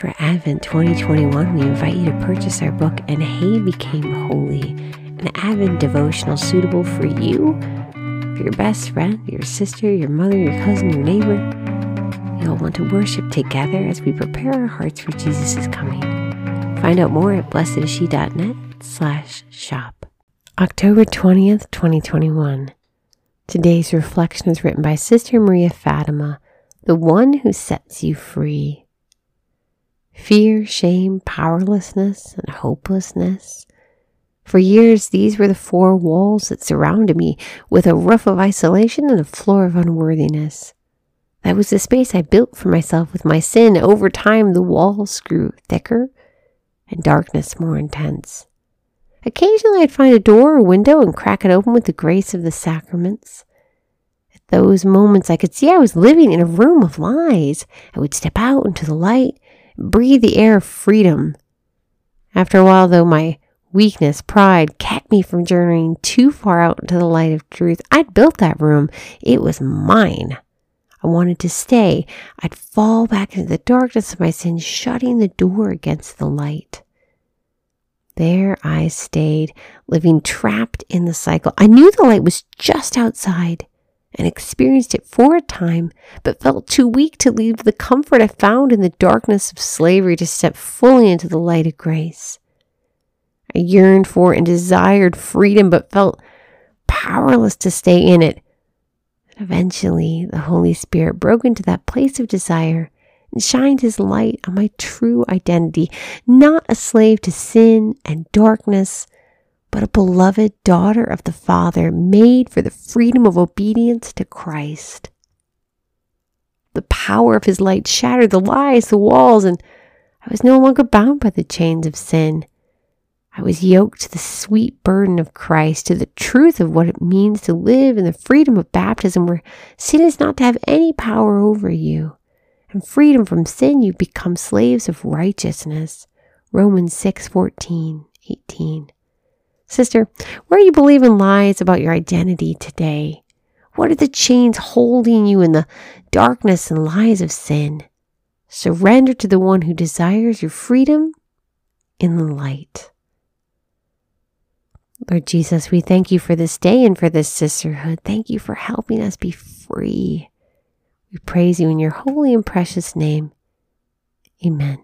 For Advent 2021, we invite you to purchase our book, And Hay Became Holy, an Advent devotional suitable for you, for your best friend, your sister, your mother, your cousin, your neighbor. You'll want to worship together as we prepare our hearts for Jesus' coming. Find out more at blessedisshe.net slash shop. October 20th, 2021. Today's reflection is written by Sister Maria Fatima, the one who sets you free. Fear, shame, powerlessness, and hopelessness. For years, these were the four walls that surrounded me, with a roof of isolation and a floor of unworthiness. That was the space I built for myself with my sin. Over time, the walls grew thicker and darkness more intense. Occasionally, I'd find a door or window and crack it open with the grace of the sacraments. At those moments, I could see I was living in a room of lies. I would step out into the light breathe the air of freedom. After a while, though, my weakness, pride kept me from journeying too far out into the light of truth. I'd built that room, it was mine. I wanted to stay. I'd fall back into the darkness of my sin, shutting the door against the light. There I stayed, living trapped in the cycle. I knew the light was just outside and experienced it for a time, but felt too weak to leave the comfort I found in the darkness of slavery to step fully into the light of grace. I yearned for and desired freedom, but felt powerless to stay in it. Eventually, the Holy Spirit broke into that place of desire and shined his light on my true identity, not a slave to sin and darkness, but a beloved daughter of the Father made for the freedom of obedience to Christ. The power of his light shattered the lies, the walls, and I was no longer bound by the chains of sin. I was yoked to the sweet burden of Christ, to the truth of what it means to live in the freedom of baptism, where sin is not to have any power over you. And freedom from sin, you become slaves of righteousness. Romans 6 14, 18. Sister, where you believing lies about your identity today? What are the chains holding you in the darkness and lies of sin? Surrender to the one who desires your freedom in the light. Lord Jesus, we thank you for this day and for this sisterhood. Thank you for helping us be free. We praise you in your holy and precious name. Amen.